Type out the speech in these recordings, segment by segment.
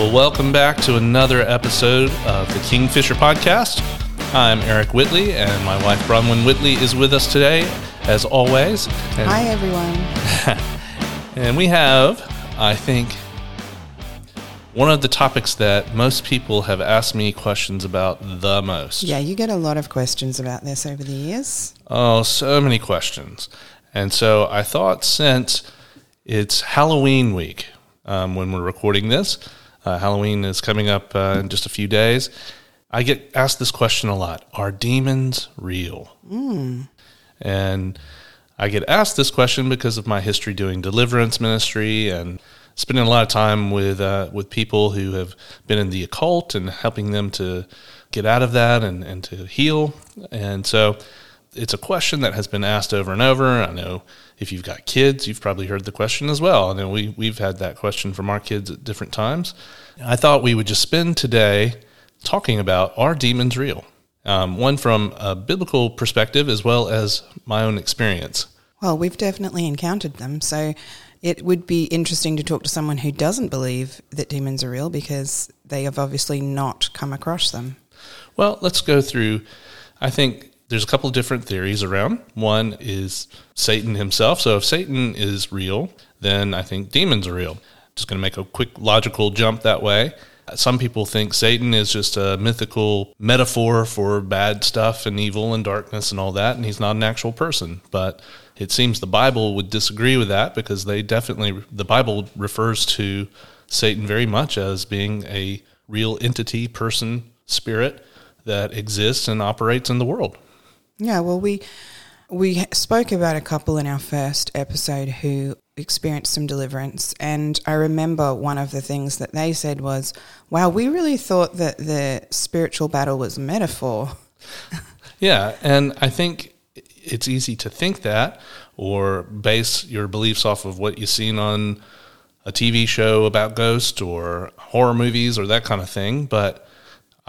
well, welcome back to another episode of the Kingfisher Podcast. I'm Eric Whitley, and my wife Bronwen Whitley is with us today, as always. And, Hi, everyone. and we have, I think, one of the topics that most people have asked me questions about the most. Yeah, you get a lot of questions about this over the years. Oh, so many questions. And so I thought since it's Halloween week um, when we're recording this, uh, Halloween is coming up uh, in just a few days. I get asked this question a lot Are demons real? And I get asked this question because of my history doing deliverance ministry and spending a lot of time with uh, with people who have been in the occult and helping them to get out of that and, and to heal. And so it's a question that has been asked over and over. I know if you've got kids, you've probably heard the question as well. Know we, we've had that question from our kids at different times. I thought we would just spend today talking about are demons real? Um, one from a biblical perspective as well as my own experience. Well, we've definitely encountered them. So it would be interesting to talk to someone who doesn't believe that demons are real because they have obviously not come across them. Well, let's go through. I think there's a couple of different theories around. One is Satan himself. So if Satan is real, then I think demons are real. Just going to make a quick logical jump that way. Some people think Satan is just a mythical metaphor for bad stuff and evil and darkness and all that, and he's not an actual person. But it seems the Bible would disagree with that because they definitely, the Bible refers to Satan very much as being a real entity, person, spirit that exists and operates in the world. Yeah, well, we we spoke about a couple in our first episode who experienced some deliverance, and I remember one of the things that they said was, "Wow, we really thought that the spiritual battle was a metaphor." Yeah, and I think it's easy to think that or base your beliefs off of what you've seen on a TV show about ghosts or horror movies or that kind of thing, but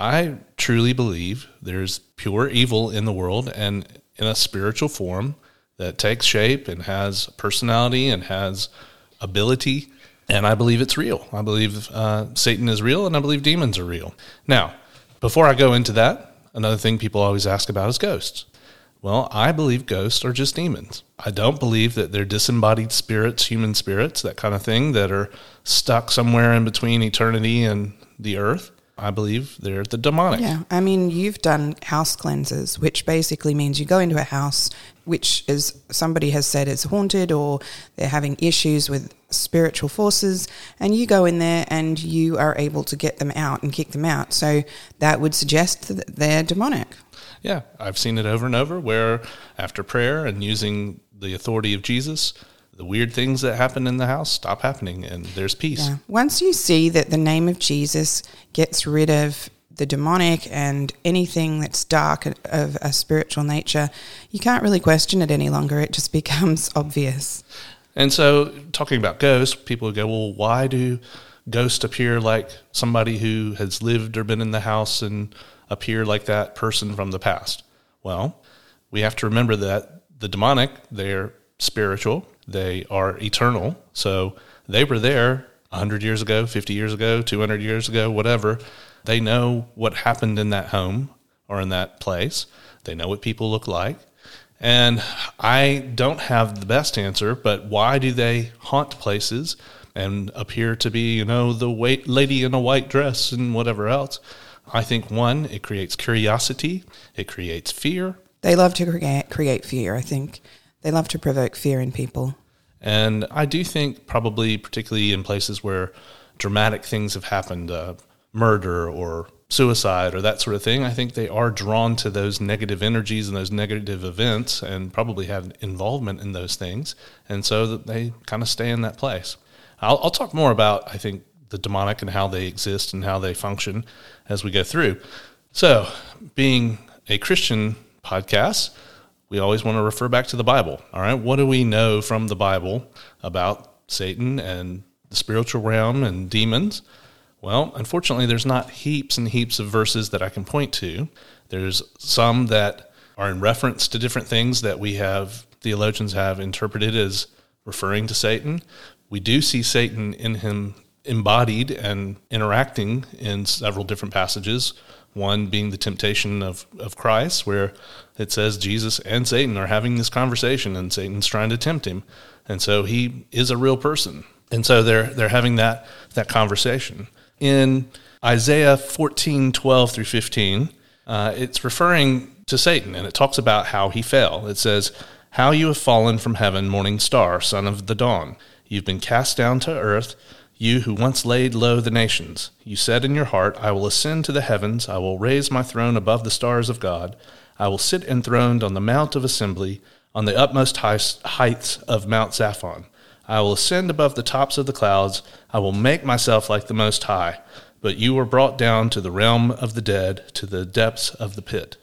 I truly believe there's pure evil in the world and in a spiritual form that takes shape and has personality and has ability. And I believe it's real. I believe uh, Satan is real and I believe demons are real. Now, before I go into that, another thing people always ask about is ghosts. Well, I believe ghosts are just demons. I don't believe that they're disembodied spirits, human spirits, that kind of thing, that are stuck somewhere in between eternity and the earth. I believe they're the demonic. Yeah, I mean, you've done house cleanses, which basically means you go into a house which is somebody has said is haunted or they're having issues with spiritual forces, and you go in there and you are able to get them out and kick them out. So that would suggest that they're demonic. Yeah, I've seen it over and over where after prayer and using the authority of Jesus, the weird things that happen in the house stop happening and there's peace. Yeah. Once you see that the name of Jesus gets rid of the demonic and anything that's dark of a spiritual nature, you can't really question it any longer. It just becomes obvious. And so, talking about ghosts, people go, well, why do ghosts appear like somebody who has lived or been in the house and appear like that person from the past? Well, we have to remember that the demonic, they're spiritual, they are eternal. So, they were there 100 years ago, 50 years ago, 200 years ago, whatever. They know what happened in that home or in that place. They know what people look like. And I don't have the best answer, but why do they haunt places and appear to be, you know, the white lady in a white dress and whatever else? I think one, it creates curiosity, it creates fear, They love to create, create fear, I think. They love to provoke fear in people. And I do think, probably, particularly in places where dramatic things have happened, uh, murder or suicide or that sort of thing, I think they are drawn to those negative energies and those negative events and probably have involvement in those things. And so that they kind of stay in that place. I'll, I'll talk more about, I think, the demonic and how they exist and how they function as we go through. So, being a Christian podcast, we always want to refer back to the Bible. All right, what do we know from the Bible about Satan and the spiritual realm and demons? Well, unfortunately, there's not heaps and heaps of verses that I can point to. There's some that are in reference to different things that we have, theologians have interpreted as referring to Satan. We do see Satan in him embodied and interacting in several different passages. One being the temptation of, of Christ, where it says Jesus and Satan are having this conversation and Satan's trying to tempt him. And so he is a real person. And so they're they're having that that conversation. In Isaiah 14, 12 through 15, uh, it's referring to Satan and it talks about how he fell. It says, How you have fallen from heaven, morning star, son of the dawn. You've been cast down to earth you who once laid low the nations, you said in your heart, I will ascend to the heavens, I will raise my throne above the stars of God, I will sit enthroned on the mount of assembly, on the utmost heights of Mount Zaphon. I will ascend above the tops of the clouds, I will make myself like the Most High. But you were brought down to the realm of the dead, to the depths of the pit.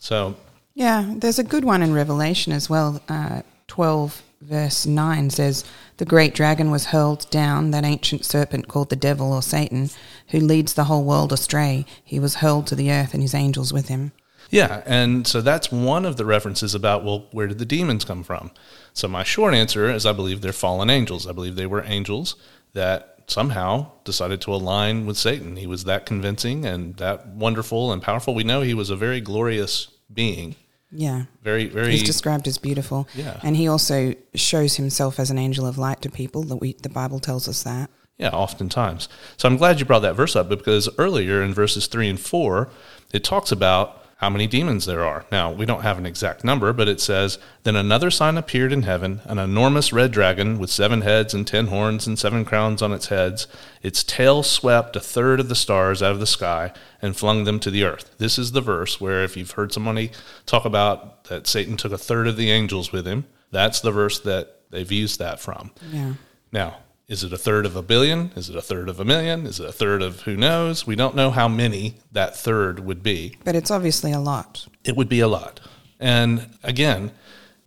So. Yeah, there's a good one in Revelation as well. Uh, 12 verse 9 says, The great dragon was hurled down, that ancient serpent called the devil or Satan, who leads the whole world astray. He was hurled to the earth and his angels with him. Yeah, and so that's one of the references about, well, where did the demons come from? So my short answer is I believe they're fallen angels. I believe they were angels that somehow decided to align with Satan. He was that convincing and that wonderful and powerful. We know he was a very glorious being yeah. Very, very. He's described as beautiful. Yeah. And he also shows himself as an angel of light to people. That we, the Bible tells us that. Yeah, oftentimes. So I'm glad you brought that verse up because earlier in verses three and four, it talks about how many demons there are. Now, we don't have an exact number, but it says, Then another sign appeared in heaven, an enormous red dragon with seven heads and ten horns and seven crowns on its heads. Its tail swept a third of the stars out of the sky and flung them to the earth. This is the verse where, if you've heard somebody talk about that Satan took a third of the angels with him, that's the verse that they've used that from. Yeah. Now, is it a third of a billion? Is it a third of a million? Is it a third of who knows? We don't know how many that third would be. But it's obviously a lot. It would be a lot. And again,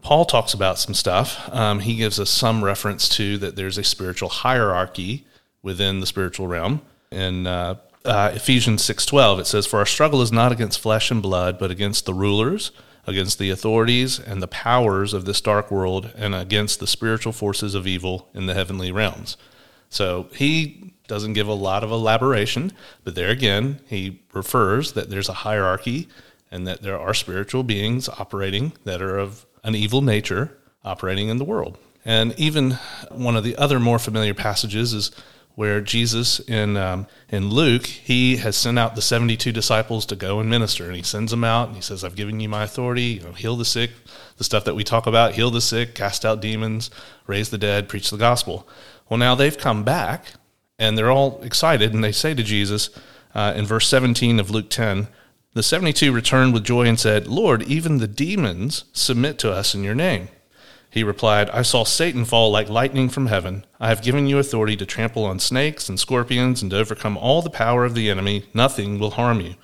Paul talks about some stuff. Um, he gives us some reference to that there's a spiritual hierarchy within the spiritual realm. In uh, uh, Ephesians 6.12, it says, For our struggle is not against flesh and blood, but against the rulers, against the authorities and the powers of this dark world and against the spiritual forces of evil in the heavenly realms. So he doesn't give a lot of elaboration, but there again, he refers that there's a hierarchy and that there are spiritual beings operating that are of an evil nature operating in the world. And even one of the other more familiar passages is where Jesus in um, in Luke he has sent out the seventy two disciples to go and minister, and he sends them out and he says, "I've given you my authority. You know, heal the sick, the stuff that we talk about: heal the sick, cast out demons, raise the dead, preach the gospel." Well, now they've come back and they're all excited, and they say to Jesus uh, in verse seventeen of Luke ten. The 72 returned with joy and said, Lord, even the demons submit to us in your name. He replied, I saw Satan fall like lightning from heaven. I have given you authority to trample on snakes and scorpions and to overcome all the power of the enemy. Nothing will harm you.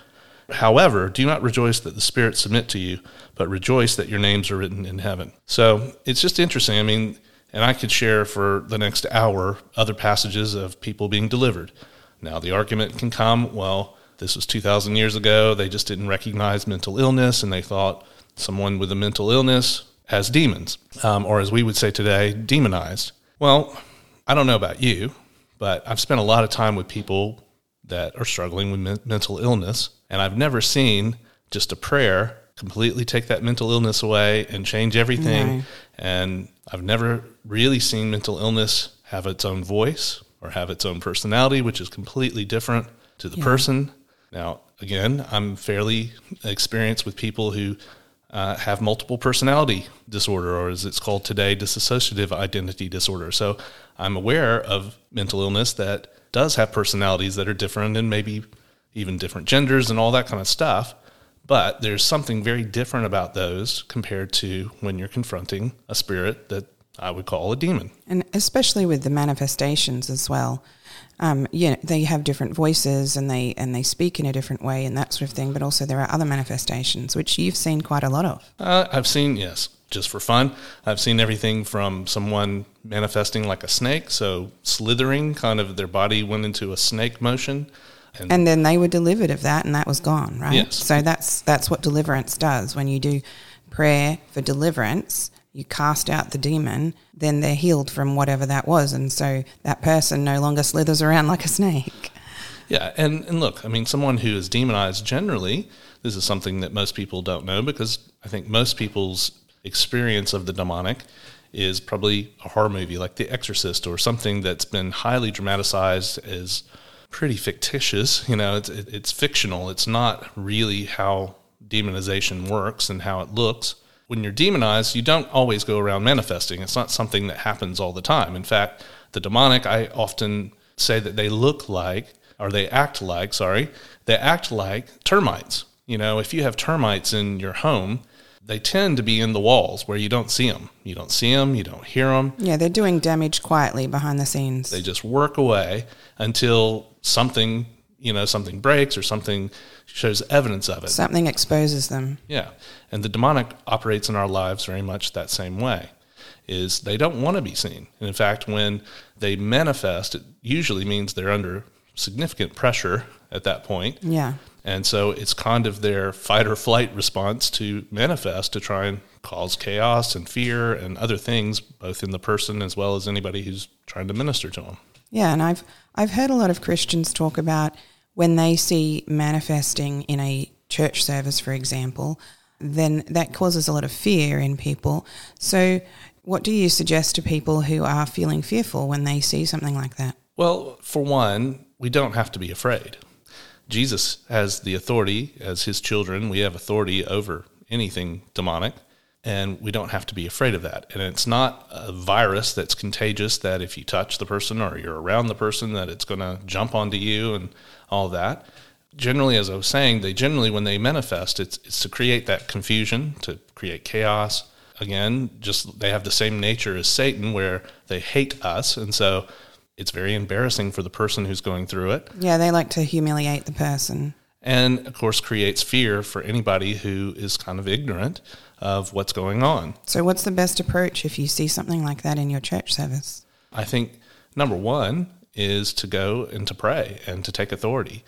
However, do not rejoice that the spirits submit to you, but rejoice that your names are written in heaven. So it's just interesting. I mean, and I could share for the next hour other passages of people being delivered. Now, the argument can come well, this was 2,000 years ago. They just didn't recognize mental illness and they thought someone with a mental illness as demons, um, or as we would say today, demonized. Well, I don't know about you, but I've spent a lot of time with people that are struggling with men- mental illness, and I've never seen just a prayer completely take that mental illness away and change everything. No. And I've never really seen mental illness have its own voice or have its own personality, which is completely different to the yeah. person. Now, again, I'm fairly experienced with people who uh, have multiple personality disorder, or as it's called today, dissociative identity disorder. So I'm aware of mental illness that does have personalities that are different and maybe even different genders and all that kind of stuff. But there's something very different about those compared to when you're confronting a spirit that I would call a demon. And especially with the manifestations as well um, yeah, they have different voices and they and they speak in a different way and that sort of thing. But also there are other manifestations which you've seen quite a lot of. Uh, I've seen yes, just for fun. I've seen everything from someone manifesting like a snake, so slithering, kind of their body went into a snake motion. And, and then they were delivered of that, and that was gone, right? Yes. So that's that's what deliverance does. When you do prayer for deliverance, you cast out the demon, then they're healed from whatever that was. And so that person no longer slithers around like a snake. Yeah, and, and look, I mean, someone who is demonized generally, this is something that most people don't know because I think most people's experience of the demonic is probably a horror movie like The Exorcist or something that's been highly dramatized as pretty fictitious. You know, it's, it's fictional. It's not really how demonization works and how it looks. When you're demonized, you don't always go around manifesting. It's not something that happens all the time. In fact, the demonic, I often say that they look like or they act like, sorry, they act like termites. You know, if you have termites in your home, they tend to be in the walls where you don't see them. You don't see them, you don't hear them. Yeah, they're doing damage quietly behind the scenes. They just work away until something, you know, something breaks or something shows evidence of it. Something exposes them. Yeah. And the demonic operates in our lives very much that same way. Is they don't want to be seen. And in fact, when they manifest, it usually means they're under significant pressure at that point. Yeah. And so it's kind of their fight or flight response to manifest to try and cause chaos and fear and other things, both in the person as well as anybody who's trying to minister to them. Yeah, and I've I've heard a lot of Christians talk about when they see manifesting in a church service, for example, then that causes a lot of fear in people. So, what do you suggest to people who are feeling fearful when they see something like that? Well, for one, we don't have to be afraid. Jesus has the authority as his children. We have authority over anything demonic, and we don't have to be afraid of that. And it's not a virus that's contagious that if you touch the person or you're around the person, that it's going to jump onto you and all that. Generally, as I was saying, they generally, when they manifest, it's, it's to create that confusion, to create chaos. Again, just they have the same nature as Satan, where they hate us. And so it's very embarrassing for the person who's going through it. Yeah, they like to humiliate the person. And of course, creates fear for anybody who is kind of ignorant of what's going on. So, what's the best approach if you see something like that in your church service? I think number one is to go and to pray and to take authority,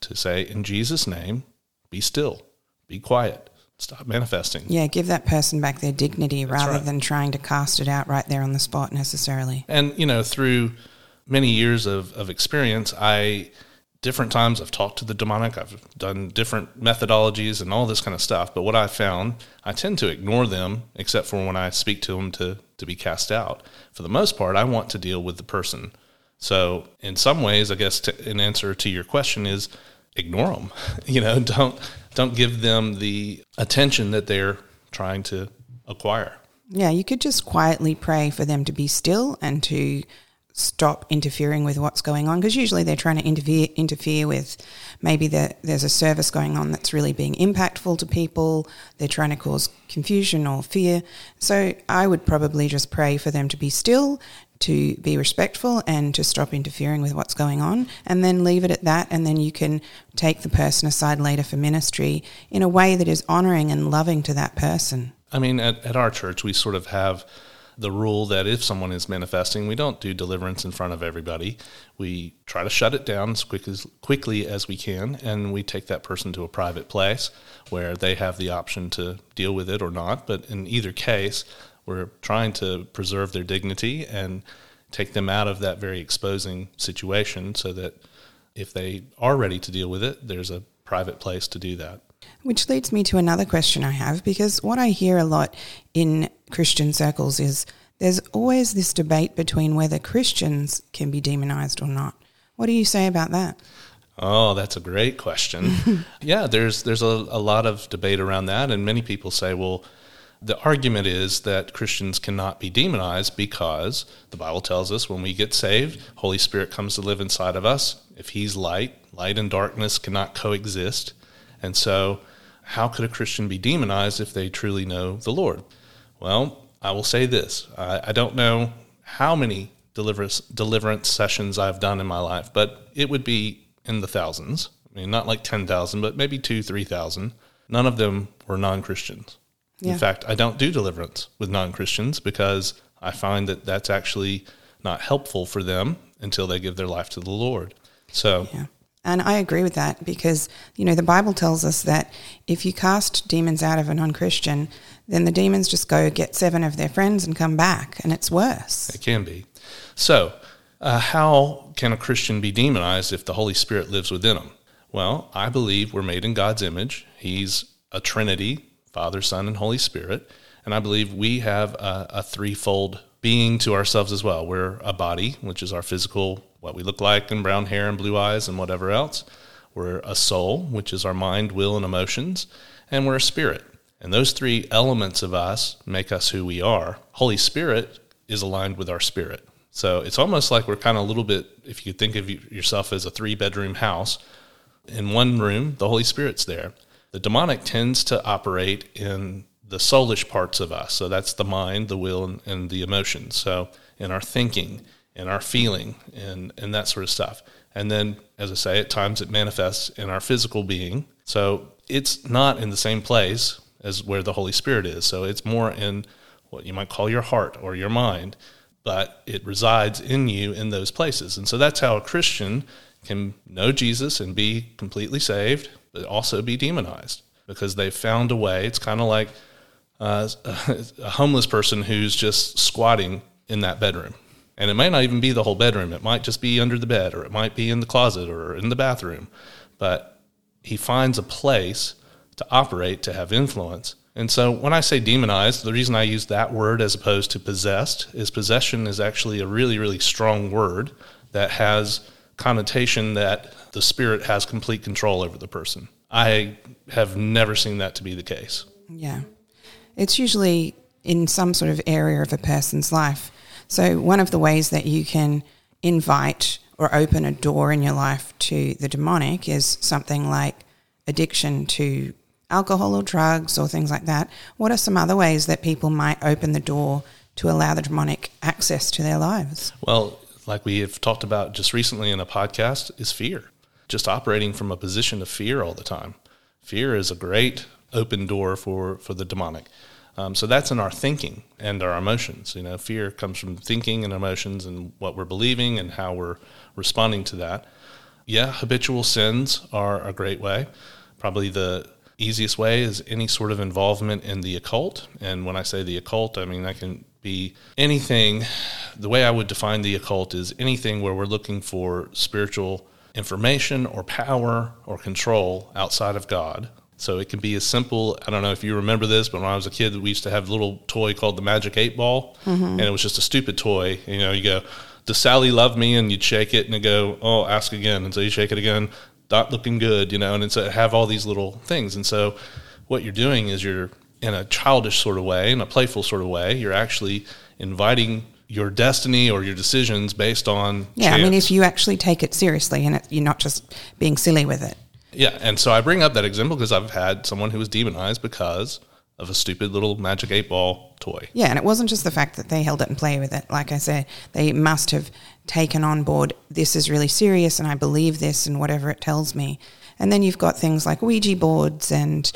to say, in Jesus' name, be still, be quiet, stop manifesting. Yeah, give that person back their dignity That's rather right. than trying to cast it out right there on the spot necessarily. And, you know, through many years of, of experience, I different times I've talked to the demonic, I've done different methodologies and all this kind of stuff. But what I found, I tend to ignore them except for when I speak to them to, to be cast out. For the most part, I want to deal with the person. So, in some ways, I guess to, an answer to your question is ignore them. You know, don't don't give them the attention that they're trying to acquire. Yeah, you could just quietly pray for them to be still and to stop interfering with what's going on because usually they're trying to interfere interfere with maybe the, there's a service going on that's really being impactful to people they're trying to cause confusion or fear. So i would probably just pray for them to be still to be respectful and to stop interfering with what's going on and then leave it at that and then you can take the person aside later for ministry in a way that is honoring and loving to that person. I mean, at, at our church, we sort of have the rule that if someone is manifesting, we don't do deliverance in front of everybody. We try to shut it down as quick as quickly as we can, and we take that person to a private place where they have the option to deal with it or not. But in either case, we're trying to preserve their dignity and take them out of that very exposing situation so that if they are ready to deal with it, there's a private place to do that. Which leads me to another question I have because what I hear a lot in Christian circles is there's always this debate between whether Christians can be demonized or not. What do you say about that? Oh, that's a great question. yeah, there's there's a, a lot of debate around that, and many people say, well, the argument is that Christians cannot be demonized because the Bible tells us when we get saved, Holy Spirit comes to live inside of us. If He's light, light and darkness cannot coexist, and so how could a Christian be demonized if they truly know the Lord? Well, I will say this: I, I don't know how many deliverance deliverance sessions I've done in my life, but it would be in the thousands. I mean, not like 10,000, but maybe two, 3,000. None of them were non Christians. Yeah. In fact, I don't do deliverance with non Christians because I find that that's actually not helpful for them until they give their life to the Lord. So, Yeah. And I agree with that because, you know, the Bible tells us that if you cast demons out of a non Christian, then the demons just go get seven of their friends and come back, and it's worse. It can be. So, uh, how can a Christian be demonized if the Holy Spirit lives within them? Well, I believe we're made in God's image. He's a Trinity Father, Son, and Holy Spirit. And I believe we have a, a threefold being to ourselves as well. We're a body, which is our physical, what we look like, and brown hair and blue eyes and whatever else. We're a soul, which is our mind, will, and emotions. And we're a spirit. And those three elements of us make us who we are. Holy Spirit is aligned with our spirit. So it's almost like we're kind of a little bit, if you think of yourself as a three bedroom house, in one room, the Holy Spirit's there. The demonic tends to operate in the soulish parts of us. So that's the mind, the will, and, and the emotions. So in our thinking, in our feeling, and, and that sort of stuff. And then, as I say, at times it manifests in our physical being. So it's not in the same place as where the Holy Spirit is. So it's more in what you might call your heart or your mind but it resides in you in those places. And so that's how a Christian can know Jesus and be completely saved, but also be demonized because they've found a way. It's kind of like uh, a homeless person who's just squatting in that bedroom. And it might not even be the whole bedroom. It might just be under the bed, or it might be in the closet, or in the bathroom. But he finds a place to operate, to have influence, and so when I say demonized, the reason I use that word as opposed to possessed is possession is actually a really, really strong word that has connotation that the spirit has complete control over the person. I have never seen that to be the case. Yeah. It's usually in some sort of area of a person's life. So one of the ways that you can invite or open a door in your life to the demonic is something like addiction to alcohol or drugs or things like that, what are some other ways that people might open the door to allow the demonic access to their lives? Well, like we have talked about just recently in a podcast, is fear. Just operating from a position of fear all the time. Fear is a great open door for, for the demonic. Um, so that's in our thinking and our emotions. You know, fear comes from thinking and emotions and what we're believing and how we're responding to that. Yeah, habitual sins are a great way. Probably the easiest way is any sort of involvement in the occult. And when I say the occult, I mean that can be anything. The way I would define the occult is anything where we're looking for spiritual information or power or control outside of God. So it can be as simple. I don't know if you remember this, but when I was a kid, we used to have a little toy called the Magic Eight Ball, mm-hmm. and it was just a stupid toy. You know, you go, "Does Sally love me?" and you'd shake it, and it go, "Oh, ask again." And so you shake it again not looking good, you know, and it's a, have all these little things. And so what you're doing is you're in a childish sort of way, in a playful sort of way, you're actually inviting your destiny or your decisions based on yeah chance. i mean if you actually take it seriously and it, you're not just being silly with it yeah and so i bring up that example because i've had someone who was demonized because of a stupid little magic eight ball toy. Yeah, and it wasn't just the fact that they held it and played with it. Like I said, they must have taken on board this is really serious and I believe this and whatever it tells me. And then you've got things like Ouija boards and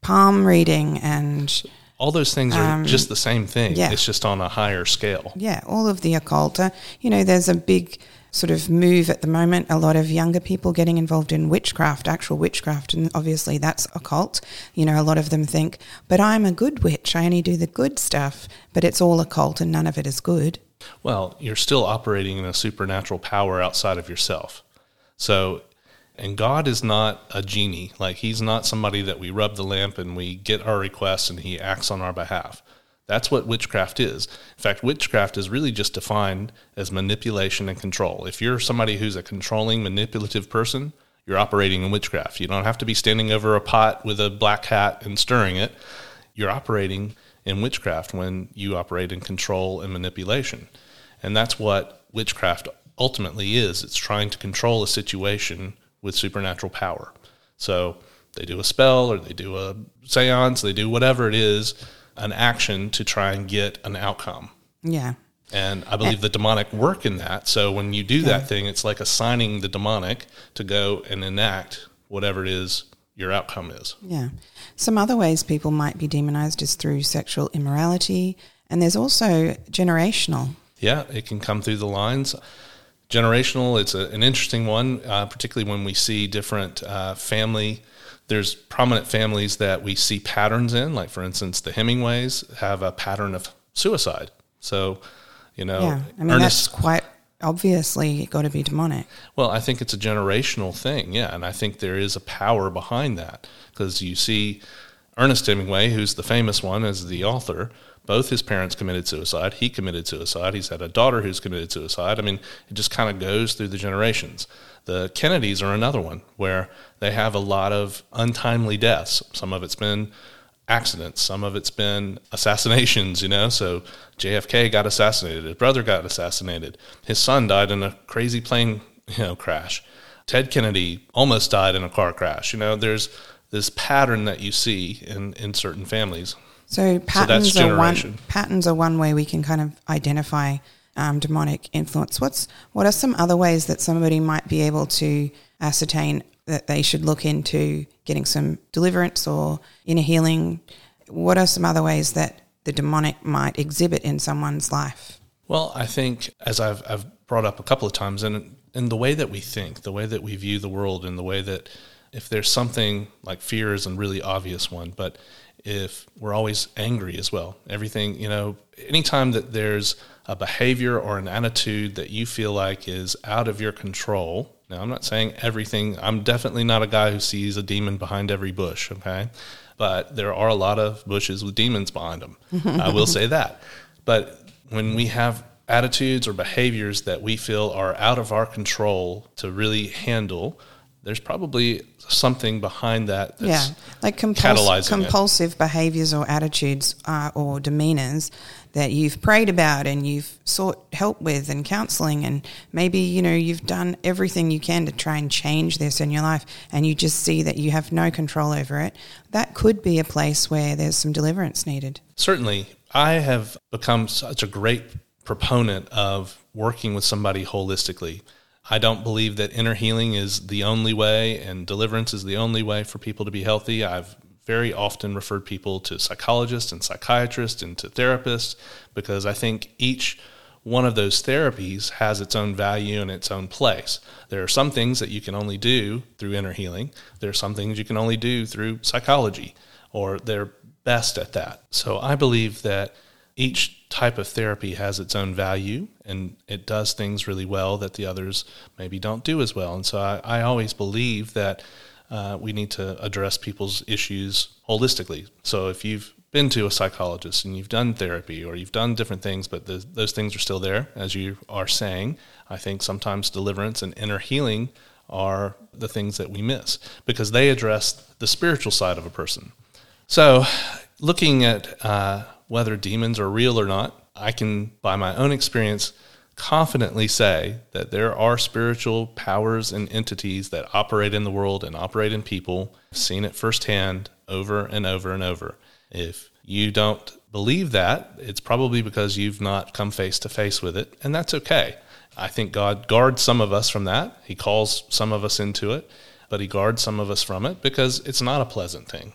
palm reading and all those things are um, just the same thing. Yeah. It's just on a higher scale. Yeah, all of the occult. Uh, you know, there's a big sort of move at the moment. A lot of younger people getting involved in witchcraft, actual witchcraft, and obviously that's occult. You know, a lot of them think, but I'm a good witch. I only do the good stuff, but it's all occult and none of it is good. Well, you're still operating in a supernatural power outside of yourself. So, and God is not a genie. Like, He's not somebody that we rub the lamp and we get our requests and He acts on our behalf. That's what witchcraft is. In fact, witchcraft is really just defined as manipulation and control. If you're somebody who's a controlling, manipulative person, you're operating in witchcraft. You don't have to be standing over a pot with a black hat and stirring it. You're operating in witchcraft when you operate in control and manipulation. And that's what witchcraft ultimately is it's trying to control a situation with supernatural power. So they do a spell or they do a seance, they do whatever it is an action to try and get an outcome. Yeah. And I believe the demonic work in that. So when you do that thing, it's like assigning the demonic to go and enact whatever it is your outcome is. Yeah. Some other ways people might be demonized is through sexual immorality. And there's also generational. Yeah, it can come through the lines. Generational, it's a, an interesting one, uh, particularly when we see different uh, family. There's prominent families that we see patterns in, like for instance, the Hemingways have a pattern of suicide. So, you know, Yeah, I mean Ernest- that's quite obviously got to be demonic. Well, I think it's a generational thing, yeah, and I think there is a power behind that because you see Ernest Hemingway, who's the famous one as the author. Both his parents committed suicide. He committed suicide. He's had a daughter who's committed suicide. I mean, it just kind of goes through the generations. The Kennedys are another one where they have a lot of untimely deaths. Some of it's been accidents. Some of it's been assassinations, you know. So JFK got assassinated. His brother got assassinated. His son died in a crazy plane, you know, crash. Ted Kennedy almost died in a car crash. You know, there's this pattern that you see in, in certain families. So patterns are one patterns are one way we can kind of identify um, demonic influence. What's what are some other ways that somebody might be able to ascertain that they should look into getting some deliverance or inner healing? What are some other ways that the demonic might exhibit in someone's life? Well, I think as I've, I've brought up a couple of times, and in the way that we think, the way that we view the world, and the way that if there's something like fear is a really obvious one, but if we're always angry as well, everything, you know, anytime that there's a behavior or an attitude that you feel like is out of your control. Now, I'm not saying everything, I'm definitely not a guy who sees a demon behind every bush, okay? But there are a lot of bushes with demons behind them. I will say that. But when we have attitudes or behaviors that we feel are out of our control to really handle, there's probably something behind that that's yeah, like compuls- catalyzing it. compulsive behaviors or attitudes uh, or demeanors that you've prayed about and you've sought help with and counseling, and maybe you know you've done everything you can to try and change this in your life, and you just see that you have no control over it. That could be a place where there's some deliverance needed. certainly I have become such a great proponent of working with somebody holistically. I don't believe that inner healing is the only way and deliverance is the only way for people to be healthy. I've very often referred people to psychologists and psychiatrists and to therapists because I think each one of those therapies has its own value and its own place. There are some things that you can only do through inner healing. There are some things you can only do through psychology, or they're best at that. So I believe that each type of therapy has its own value and it does things really well that the others maybe don't do as well. And so I, I always believe that uh, we need to address people's issues holistically. So if you've been to a psychologist and you've done therapy or you've done different things, but the, those things are still there, as you are saying, I think sometimes deliverance and inner healing are the things that we miss because they address the spiritual side of a person. So, looking at uh, whether demons are real or not, I can, by my own experience, confidently say that there are spiritual powers and entities that operate in the world and operate in people. I've seen it firsthand over and over and over. If you don't believe that, it's probably because you've not come face to face with it, and that's okay. I think God guards some of us from that. He calls some of us into it, but He guards some of us from it because it's not a pleasant thing.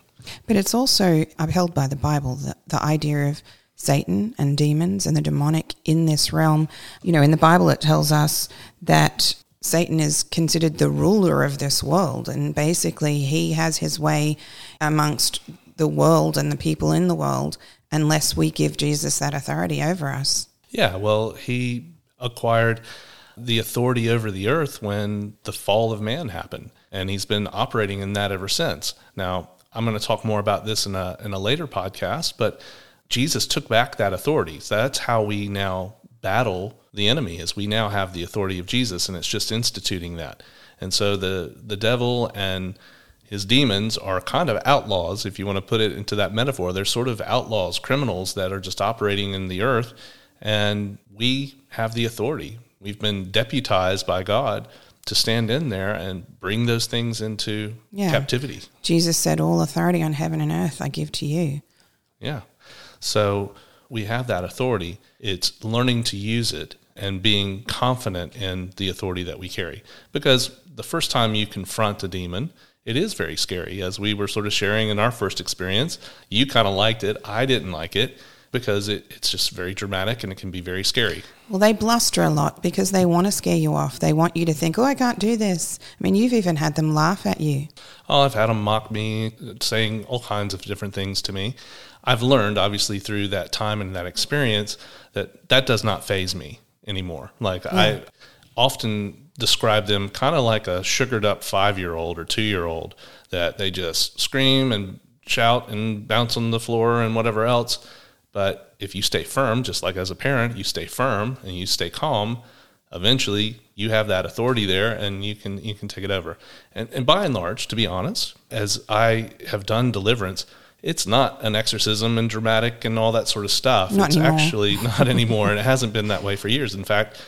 But it's also upheld by the Bible the, the idea of Satan and demons and the demonic in this realm. You know, in the Bible, it tells us that Satan is considered the ruler of this world, and basically, he has his way amongst the world and the people in the world unless we give Jesus that authority over us. Yeah, well, he acquired the authority over the earth when the fall of man happened, and he's been operating in that ever since. Now, I'm going to talk more about this in a in a later podcast, but Jesus took back that authority. So that's how we now battle the enemy is we now have the authority of Jesus and it's just instituting that. And so the the devil and his demons are kind of outlaws, if you want to put it into that metaphor. They're sort of outlaws, criminals that are just operating in the earth, and we have the authority. We've been deputized by God to stand in there and bring those things into Yeah. captivity. Jesus said, All authority on heaven and earth I give to you. Yeah. So we have that authority. It's learning to use it and being confident in the authority that we carry. Because the first time you confront a demon, it is very scary. As we were sort of sharing in our first experience, you kind of liked it. I didn't like it. Because it, it's just very dramatic and it can be very scary. Well, they bluster a lot because they want to scare you off. They want you to think, oh, I can't do this. I mean, you've even had them laugh at you. Oh, I've had them mock me, saying all kinds of different things to me. I've learned, obviously, through that time and that experience, that that does not faze me anymore. Like, yeah. I often describe them kind of like a sugared up five year old or two year old that they just scream and shout and bounce on the floor and whatever else. But if you stay firm, just like as a parent, you stay firm and you stay calm, eventually you have that authority there and you can you can take it over. And, and by and large, to be honest, as I have done deliverance, it's not an exorcism and dramatic and all that sort of stuff. Not it's anymore. actually not anymore, and it hasn't been that way for years. In fact,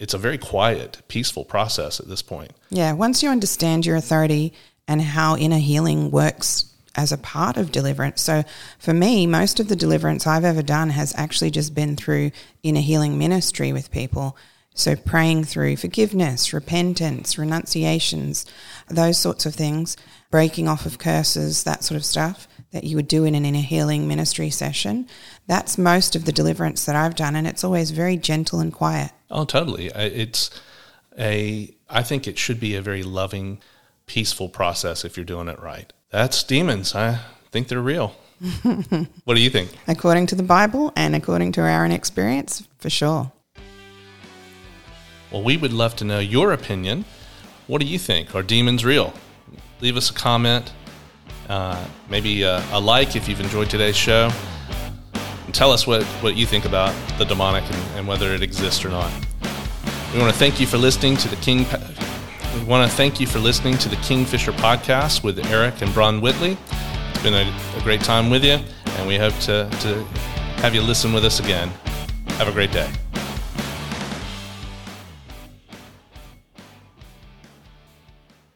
it's a very quiet, peaceful process at this point. Yeah, once you understand your authority and how inner healing works as a part of deliverance. So for me, most of the deliverance I've ever done has actually just been through inner healing ministry with people. So praying through forgiveness, repentance, renunciations, those sorts of things, breaking off of curses, that sort of stuff that you would do in an inner healing ministry session. That's most of the deliverance that I've done, and it's always very gentle and quiet. Oh, totally. It's a, I think it should be a very loving, peaceful process if you're doing it right. That's demons. I think they're real. what do you think? According to the Bible and according to our own experience, for sure. Well, we would love to know your opinion. What do you think? Are demons real? Leave us a comment, uh, maybe a, a, like if you've enjoyed today's show. And tell us what, what you think about the demonic and, and whether it exists or not. We want to thank you for listening to the King. We want to thank you for listening to the Kingfisher podcast with Eric and Bron Whitley. It's been a, a great time with you, and we hope to, to have you listen with us again. Have a great day.